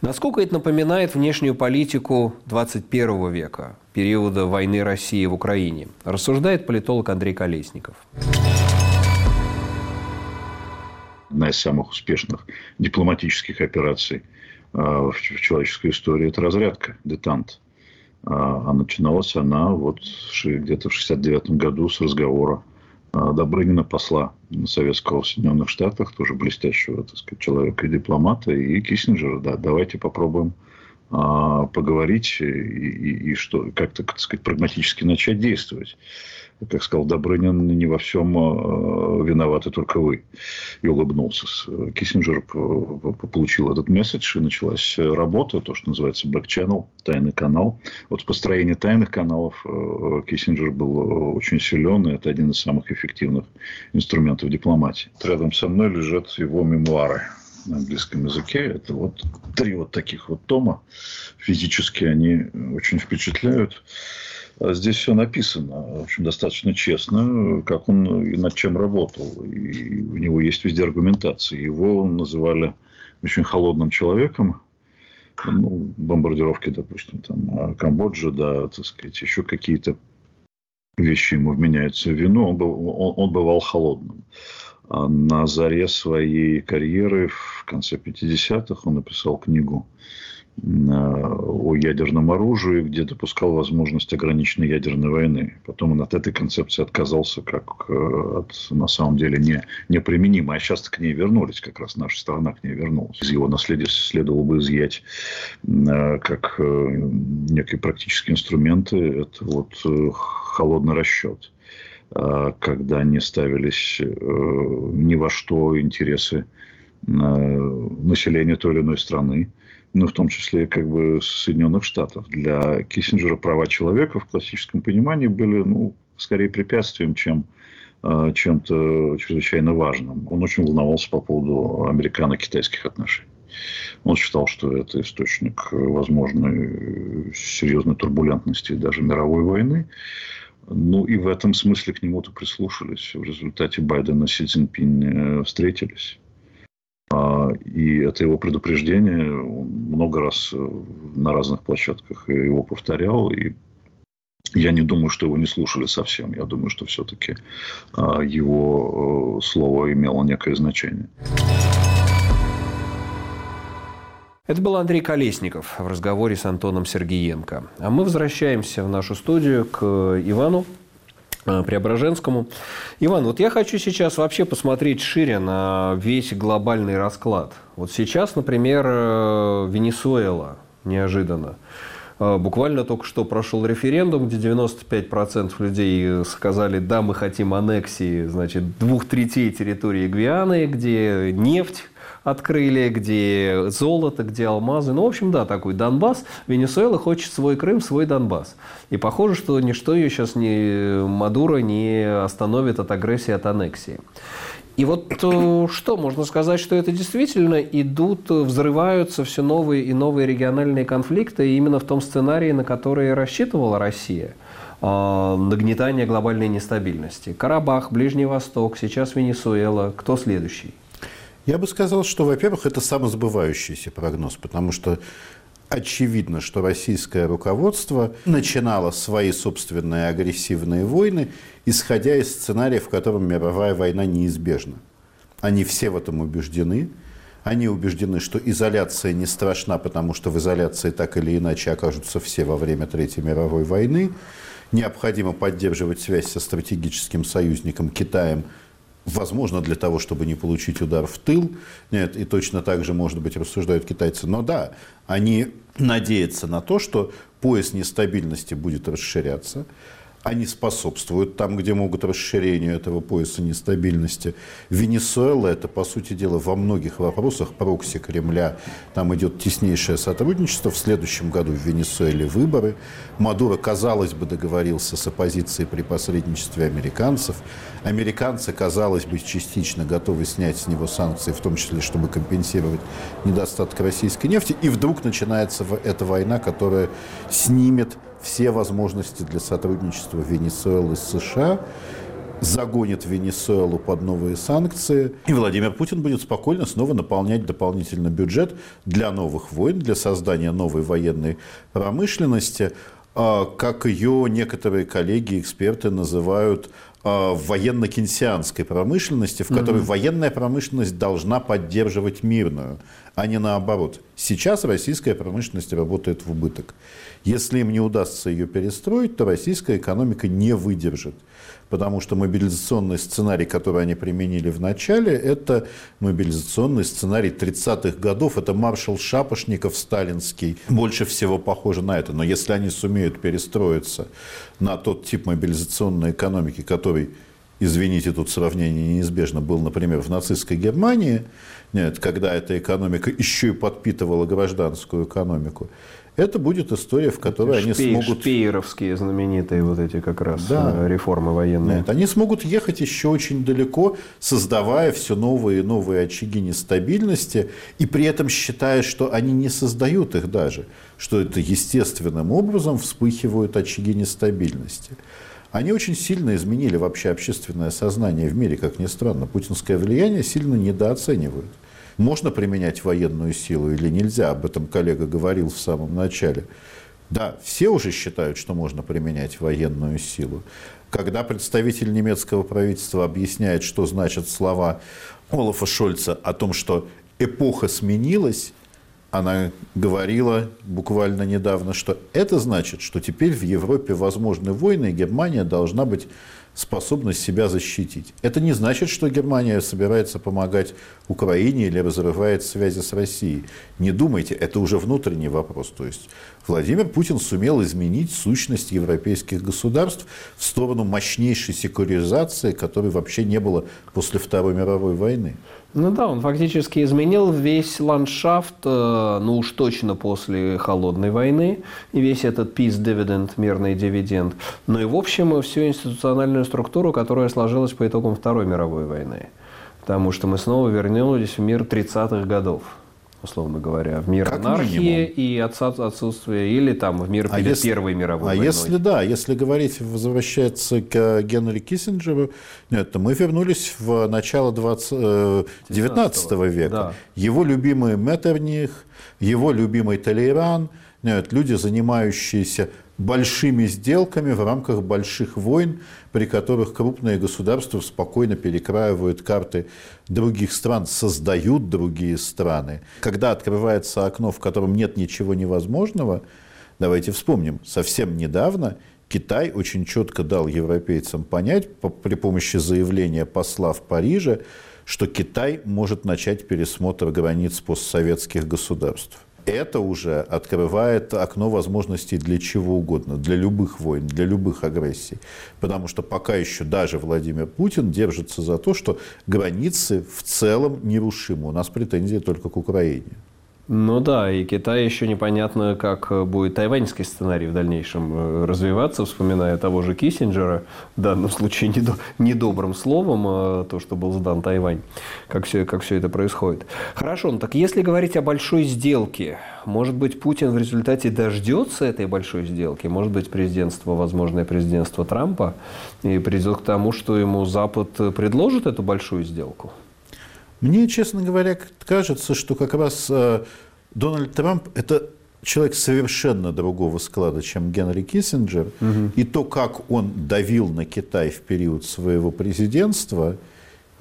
Насколько это напоминает внешнюю политику 21 века, периода войны России в Украине, рассуждает политолог Андрей Колесников одна из самых успешных дипломатических операций а, в человеческой истории, это разрядка, детант. А, а начиналась она вот где-то в 69 году с разговора а, Добрынина, посла Советского в Соединенных Штатах, тоже блестящего так сказать, человека и дипломата, и Киссинджера. Да, давайте попробуем поговорить и, и, и что, как-то, так сказать, прагматически начать действовать как сказал Добрынин, не во всем э, виноваты только вы. И улыбнулся. Киссинджер получил этот месседж, и началась работа, то, что называется channel, тайный канал. Вот в построении тайных каналов э, Киссинджер был очень силен, и это один из самых эффективных инструментов дипломатии. Рядом со мной лежат его мемуары на английском языке. Это вот три вот таких вот тома. Физически они очень впечатляют. А здесь все написано, в общем, достаточно честно, как он и над чем работал. И у него есть везде аргументация. Его называли очень холодным человеком. Ну, бомбардировки, допустим, там, а Камбоджа, да, так сказать, еще какие-то вещи ему вменяются в вину. Он, был, он, он бывал холодным. А на заре своей карьеры в конце 50-х он написал книгу о ядерном оружии, где допускал возможность ограниченной ядерной войны. Потом он от этой концепции отказался как э, от, на самом деле, не, неприменимой. А сейчас к ней вернулись, как раз наша страна к ней вернулась. Из его наследия следовало бы изъять э, как э, некие практические инструменты. Это вот холодный расчет когда не ставились ни во что интересы населения той или иной страны, ну, в том числе как бы Соединенных Штатов. Для Киссинджера права человека в классическом понимании были, ну, скорее препятствием, чем э, чем-то чрезвычайно важным. Он очень волновался по поводу американо-китайских отношений. Он считал, что это источник возможной серьезной турбулентности даже мировой войны. Ну и в этом смысле к нему-то прислушались. В результате Байдена и Си Цзиньпинь встретились. А, и это его предупреждение. Он много раз э, на разных площадках его повторял. И я не думаю, что его не слушали совсем. Я думаю, что все-таки а, его э, слово имело некое значение. Это был Андрей Колесников в разговоре с Антоном Сергеенко. А мы возвращаемся в нашу студию к Ивану Э, Преображенскому. Иван, вот я хочу сейчас вообще посмотреть шире на весь глобальный расклад. Вот сейчас, например, э, Венесуэла неожиданно. Э, буквально только что прошел референдум, где 95% людей сказали, да, мы хотим аннексии, значит, двух третей территории Гвианы, где нефть открыли, где золото, где алмазы. Ну, в общем, да, такой Донбасс. Венесуэла хочет свой Крым, свой Донбасс. И похоже, что ничто ее сейчас не Мадуро не остановит от агрессии, от аннексии. И вот э, что, можно сказать, что это действительно идут, взрываются все новые и новые региональные конфликты именно в том сценарии, на который рассчитывала Россия э, нагнетание глобальной нестабильности. Карабах, Ближний Восток, сейчас Венесуэла. Кто следующий? Я бы сказал, что, во-первых, это самосбывающийся прогноз, потому что очевидно, что российское руководство начинало свои собственные агрессивные войны, исходя из сценария, в котором мировая война неизбежна. Они все в этом убеждены. Они убеждены, что изоляция не страшна, потому что в изоляции так или иначе окажутся все во время Третьей мировой войны. Необходимо поддерживать связь со стратегическим союзником Китаем, возможно, для того, чтобы не получить удар в тыл. Нет, и точно так же, может быть, рассуждают китайцы. Но да, они надеются на то, что пояс нестабильности будет расширяться, они способствуют там, где могут расширению этого пояса нестабильности. Венесуэла – это, по сути дела, во многих вопросах прокси Кремля. Там идет теснейшее сотрудничество. В следующем году в Венесуэле выборы. Мадуро, казалось бы, договорился с оппозицией при посредничестве американцев. Американцы, казалось бы, частично готовы снять с него санкции, в том числе, чтобы компенсировать недостаток российской нефти. И вдруг начинается эта война, которая снимет все возможности для сотрудничества Венесуэлы с США, загонит Венесуэлу под новые санкции, и Владимир Путин будет спокойно снова наполнять дополнительный бюджет для новых войн, для создания новой военной промышленности, а, как ее некоторые коллеги, эксперты называют а, военно-кенсианской промышленности, в которой mm-hmm. военная промышленность должна поддерживать мирную, а не наоборот. Сейчас российская промышленность работает в убыток. Если им не удастся ее перестроить, то российская экономика не выдержит. Потому что мобилизационный сценарий, который они применили в начале, это мобилизационный сценарий 30-х годов. Это маршал Шапошников сталинский. Больше всего похоже на это. Но если они сумеют перестроиться на тот тип мобилизационной экономики, который извините, тут сравнение неизбежно, был, например, в нацистской Германии, нет, когда эта экономика еще и подпитывала гражданскую экономику, это будет история, в которой это они шпей, смогут... Шпееровские знаменитые вот эти как раз да. Э, реформы военные. Нет, они смогут ехать еще очень далеко, создавая все новые и новые очаги нестабильности, и при этом считая, что они не создают их даже, что это естественным образом вспыхивают очаги нестабильности. Они очень сильно изменили вообще общественное сознание в мире, как ни странно. Путинское влияние сильно недооценивают можно применять военную силу или нельзя. Об этом коллега говорил в самом начале. Да, все уже считают, что можно применять военную силу. Когда представитель немецкого правительства объясняет, что значат слова Олафа Шольца о том, что эпоха сменилась, она говорила буквально недавно, что это значит, что теперь в Европе возможны войны, и Германия должна быть способность себя защитить. Это не значит, что Германия собирается помогать Украине или разрывает связи с Россией. Не думайте, это уже внутренний вопрос. То есть Владимир Путин сумел изменить сущность европейских государств в сторону мощнейшей секуризации, которой вообще не было после Второй мировой войны. Ну да, он фактически изменил весь ландшафт, э, ну уж точно после холодной войны, и весь этот peace dividend, мирный дивиденд, но и в общем всю институциональную структуру, которая сложилась по итогам Второй мировой войны. Потому что мы снова вернулись в мир 30-х годов условно говоря, в мир как анархии минимум. и отсутствие, или там в мир а перед если, Первой мировой а войной. если да, если говорить, возвращаться к Генри Киссинджеру, нет, то мы вернулись в начало 20, 19 э, века. Да. Его любимый Меттерних, его любимый Толейран, нет, люди, занимающиеся большими сделками в рамках больших войн, при которых крупные государства спокойно перекраивают карты других стран, создают другие страны. Когда открывается окно, в котором нет ничего невозможного, давайте вспомним, совсем недавно Китай очень четко дал европейцам понять при помощи заявления посла в Париже, что Китай может начать пересмотр границ постсоветских государств это уже открывает окно возможностей для чего угодно, для любых войн, для любых агрессий. Потому что пока еще даже Владимир Путин держится за то, что границы в целом нерушимы. У нас претензии только к Украине. Ну да, и Китай еще непонятно, как будет тайваньский сценарий в дальнейшем э, развиваться, вспоминая того же Киссинджера, в данном случае недо, недобрым словом, а то, что был сдан Тайвань, как все, как все это происходит. Хорошо, ну так если говорить о большой сделке, может быть, Путин в результате дождется этой большой сделки, может быть, президентство, возможное президентство Трампа, и придет к тому, что ему Запад предложит эту большую сделку? Мне, честно говоря, кажется, что как раз э, Дональд Трамп – это человек совершенно другого склада, чем Генри Киссинджер, угу. и то, как он давил на Китай в период своего президентства,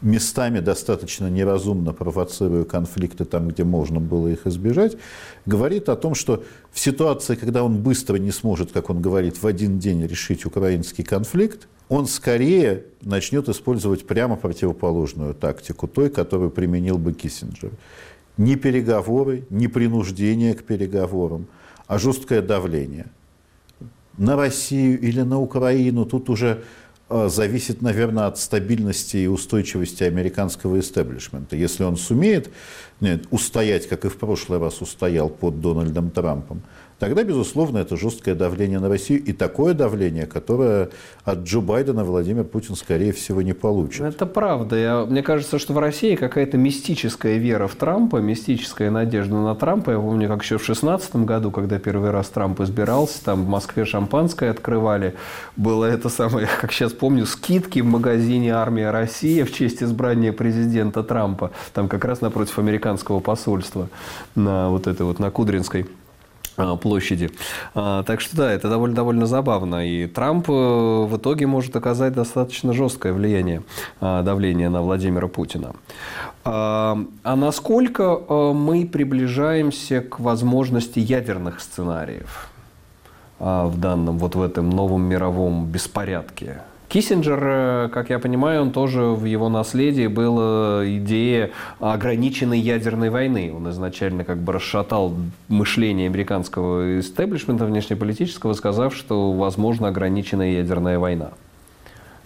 местами достаточно неразумно провоцируя конфликты там, где можно было их избежать, говорит о том, что в ситуации, когда он быстро не сможет, как он говорит, в один день решить украинский конфликт, он скорее начнет использовать прямо противоположную тактику той, которую применил бы Киссинджер. Не переговоры, не принуждение к переговорам, а жесткое давление. На Россию или на Украину тут уже а, зависит, наверное, от стабильности и устойчивости американского истеблишмента. Если он сумеет нет, устоять, как и в прошлый раз устоял под Дональдом Трампом, тогда, безусловно, это жесткое давление на Россию и такое давление, которое от Джо Байдена Владимир Путин, скорее всего, не получит. Это правда. Я, мне кажется, что в России какая-то мистическая вера в Трампа, мистическая надежда на Трампа. Я помню, как еще в 2016 году, когда первый раз Трамп избирался, там в Москве шампанское открывали. Было это самое, как сейчас помню, скидки в магазине «Армия России» в честь избрания президента Трампа. Там как раз напротив американского посольства на вот этой вот, на Кудринской. А, площади. А, так что да, это довольно, довольно забавно. И Трамп э, в итоге может оказать достаточно жесткое влияние, а, давление на Владимира Путина. А насколько э, мы приближаемся к возможности ядерных сценариев в данном, вот в этом новом мировом беспорядке? Киссинджер, э, как я понимаю, он тоже в его наследии была идея ограниченной ядерной войны. Он изначально как бы расшатал мышление американского истеблишмента внешнеполитического, сказав, что возможно ограниченная ядерная война.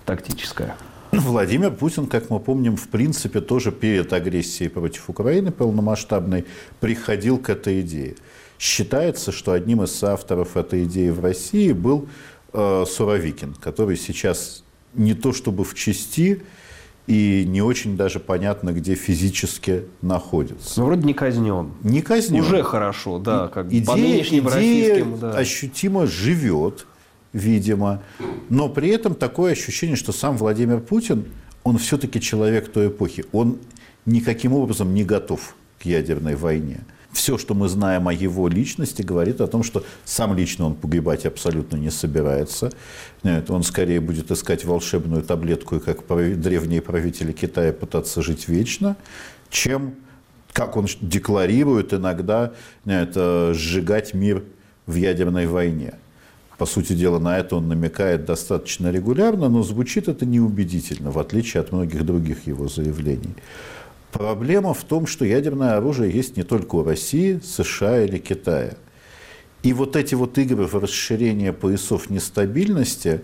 Тактическая. Владимир Путин, как мы помним, в принципе тоже перед агрессией против Украины полномасштабной приходил к этой идее. Считается, что одним из авторов этой идеи в России был э, Суровикин, который сейчас не то чтобы в части, и не очень даже понятно, где физически находится. Ну, вроде не казнен. Не казнен. Уже хорошо, да. Как идея идея да. ощутимо живет, видимо. Но при этом такое ощущение, что сам Владимир Путин, он все-таки человек той эпохи. Он никаким образом не готов к ядерной войне все, что мы знаем о его личности, говорит о том, что сам лично он погибать абсолютно не собирается. Нет, он скорее будет искать волшебную таблетку и, как древние правители Китая, пытаться жить вечно, чем, как он декларирует иногда, нет, э, сжигать мир в ядерной войне. По сути дела, на это он намекает достаточно регулярно, но звучит это неубедительно, в отличие от многих других его заявлений. Проблема в том, что ядерное оружие есть не только у России, США или Китая. И вот эти вот игры в расширение поясов нестабильности,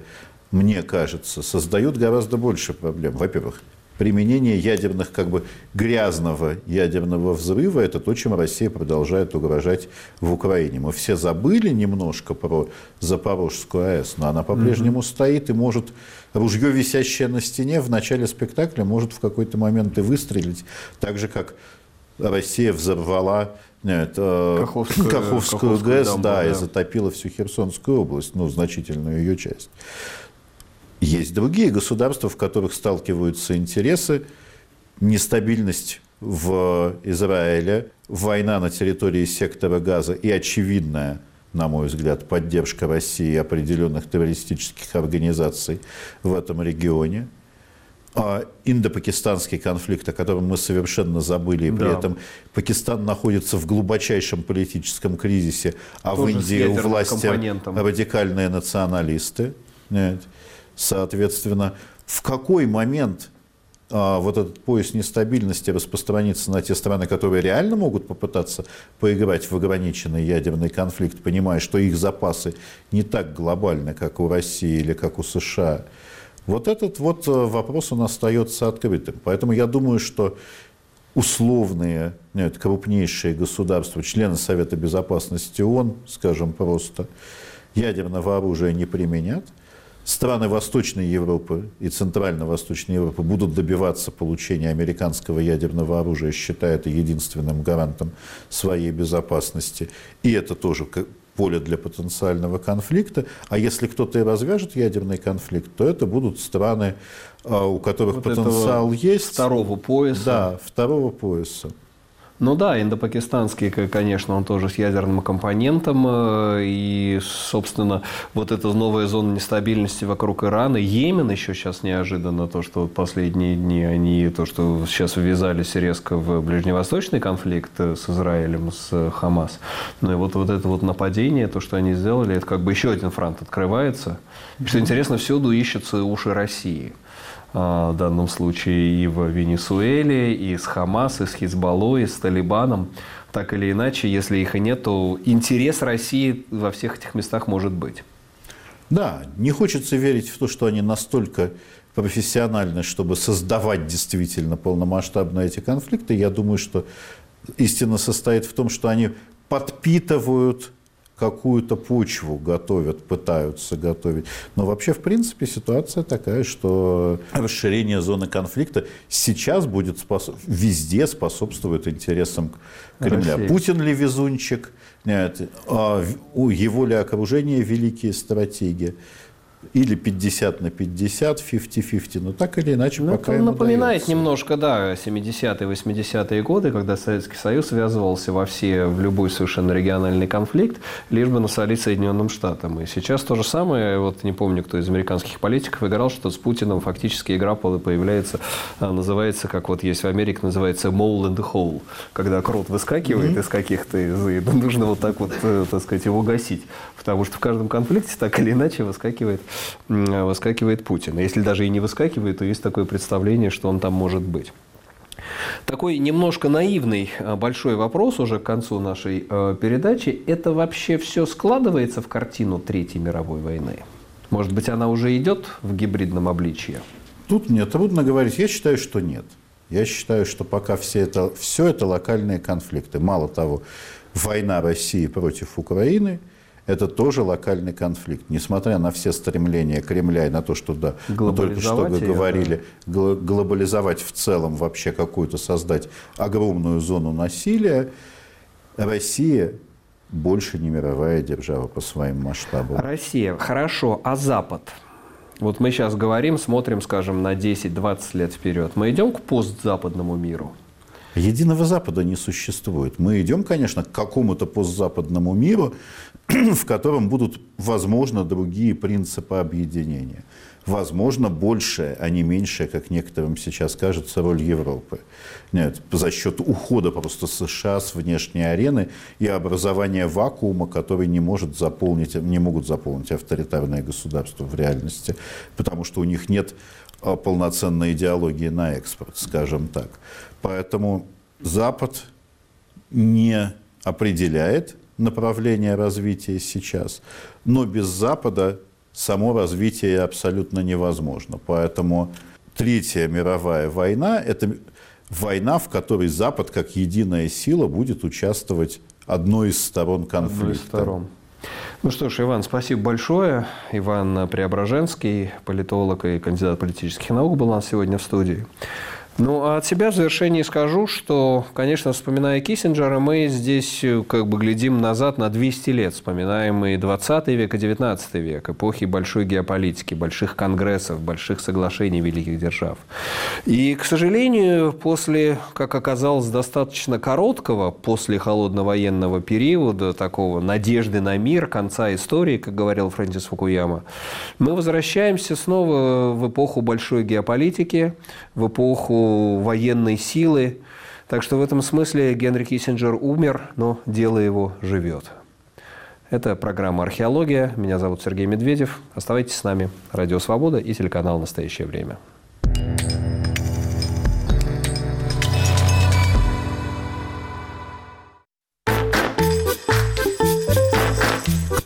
мне кажется, создают гораздо больше проблем. Во-первых, применение ядерных, как бы грязного ядерного взрыва, это то, чем Россия продолжает угрожать в Украине. Мы все забыли немножко про Запорожскую АЭС, но она по-прежнему mm-hmm. стоит и может, ружье, висящее на стене, в начале спектакля может в какой-то момент и выстрелить, так же, как Россия взорвала нет, э, Каховскую, Каховскую, Каховскую ГЭС, дамбу, да, да, и затопила всю Херсонскую область, ну, значительную ее часть. Есть другие государства, в которых сталкиваются интересы, нестабильность в Израиле, война на территории сектора Газа и очевидная, на мой взгляд, поддержка России определенных террористических организаций в этом регионе. А индопакистанский конфликт, о котором мы совершенно забыли, и при да. этом Пакистан находится в глубочайшем политическом кризисе, а Тоже в Индии у власти радикальные националисты. Нет. Соответственно, в какой момент а, вот этот пояс нестабильности распространится на те страны, которые реально могут попытаться поиграть в ограниченный ядерный конфликт, понимая, что их запасы не так глобальны, как у России или как у США. Вот этот вот э, вопрос он остается открытым. Поэтому я думаю, что условные, нет, крупнейшие государства, члены Совета Безопасности ООН, скажем просто, ядерного оружия не применят – страны Восточной Европы и Центрально-Восточной Европы будут добиваться получения американского ядерного оружия, считая это единственным гарантом своей безопасности. И это тоже поле для потенциального конфликта. А если кто-то и развяжет ядерный конфликт, то это будут страны, а, у которых вот потенциал есть. Второго пояса. Да, второго пояса. Ну да, индопакистанский, конечно, он тоже с ядерным компонентом. Э, и, собственно, вот эта новая зона нестабильности вокруг Ирана. Йемен еще сейчас неожиданно, то, что последние дни они, то, что сейчас ввязались резко в ближневосточный конфликт с Израилем, с Хамас. Ну и вот, вот это вот нападение, то, что они сделали, это как бы еще один фронт открывается. И, что интересно, всюду ищутся уши России. А, в данном случае и в Венесуэле, и с Хамас, и с Хизбаллой, и с Талибаном. Так или иначе, если их и нет, то интерес России во всех этих местах может быть. Да, не хочется верить в то, что они настолько профессиональны, чтобы создавать действительно полномасштабно эти конфликты. Я думаю, что истина состоит в том, что они подпитывают какую-то почву готовят, пытаются готовить. Но вообще, в принципе, ситуация такая, что расширение зоны конфликта сейчас будет способ... везде способствует интересам Кремля. Россия. Путин ли везунчик? Нет. А его ли окружение великие стратеги? Или 50 на 50, 50-50, но так или иначе ну, пока Это напоминает удается. немножко, да, 70-е, 80-е годы, когда Советский Союз связывался во все, в любой совершенно региональный конфликт, лишь бы насолить Соединенным Штатам. И сейчас то же самое, вот не помню, кто из американских политиков играл, что с Путиным фактически игра появляется, а, называется, как вот есть в Америке, называется mole the hole, когда крот выскакивает mm-hmm. из каких-то, из, нужно вот так вот, э, так сказать, его гасить. Потому что в каждом конфликте так или иначе выскакивает выскакивает Путин. Если даже и не выскакивает, то есть такое представление, что он там может быть. Такой немножко наивный а, большой вопрос уже к концу нашей э, передачи. Это вообще все складывается в картину Третьей мировой войны? Может быть, она уже идет в гибридном обличье? Тут мне трудно говорить. Я считаю, что нет. Я считаю, что пока все это, все это локальные конфликты. Мало того, война России против Украины – это тоже локальный конфликт. Несмотря на все стремления Кремля и на то, что да, мы только что ее, говорили, да. глобализовать в целом вообще какую-то, создать огромную зону насилия, Россия больше не мировая держава по своим масштабам. Россия, хорошо, а Запад? Вот мы сейчас говорим, смотрим, скажем, на 10-20 лет вперед. Мы идем к постзападному миру? Единого Запада не существует. Мы идем, конечно, к какому-то постзападному миру, в котором будут, возможно, другие принципы объединения. Возможно, большая, а не меньшая, как некоторым сейчас кажется, роль Европы. Нет, за счет ухода просто США с внешней арены и образования вакуума, который не, может заполнить, не могут заполнить авторитарные государства в реальности, потому что у них нет а, полноценной идеологии на экспорт, скажем так. Поэтому Запад не определяет направление развития сейчас, но без Запада само развитие абсолютно невозможно. Поэтому Третья мировая война – это война, в которой Запад как единая сила будет участвовать одной из сторон конфликта. Одной из сторон. Ну что ж, Иван, спасибо большое. Иван Преображенский, политолог и кандидат политических наук, был у нас сегодня в студии. Ну, а от себя в завершении скажу, что, конечно, вспоминая Киссинджера, мы здесь э, как бы глядим назад на 200 лет. Вспоминаем и 20 век, и 19 век, эпохи большой геополитики, больших конгрессов, больших соглашений великих держав. И, к сожалению, после, как оказалось, достаточно короткого, после холодно-военного периода, такого надежды на мир, конца истории, как говорил Фрэнсис Фукуяма, мы возвращаемся снова в эпоху большой геополитики, в эпоху военной силы. Так что в этом смысле Генри Киссинджер умер, но дело его живет. Это программа «Археология». Меня зовут Сергей Медведев. Оставайтесь с нами. Радио «Свобода» и телеканал «Настоящее время».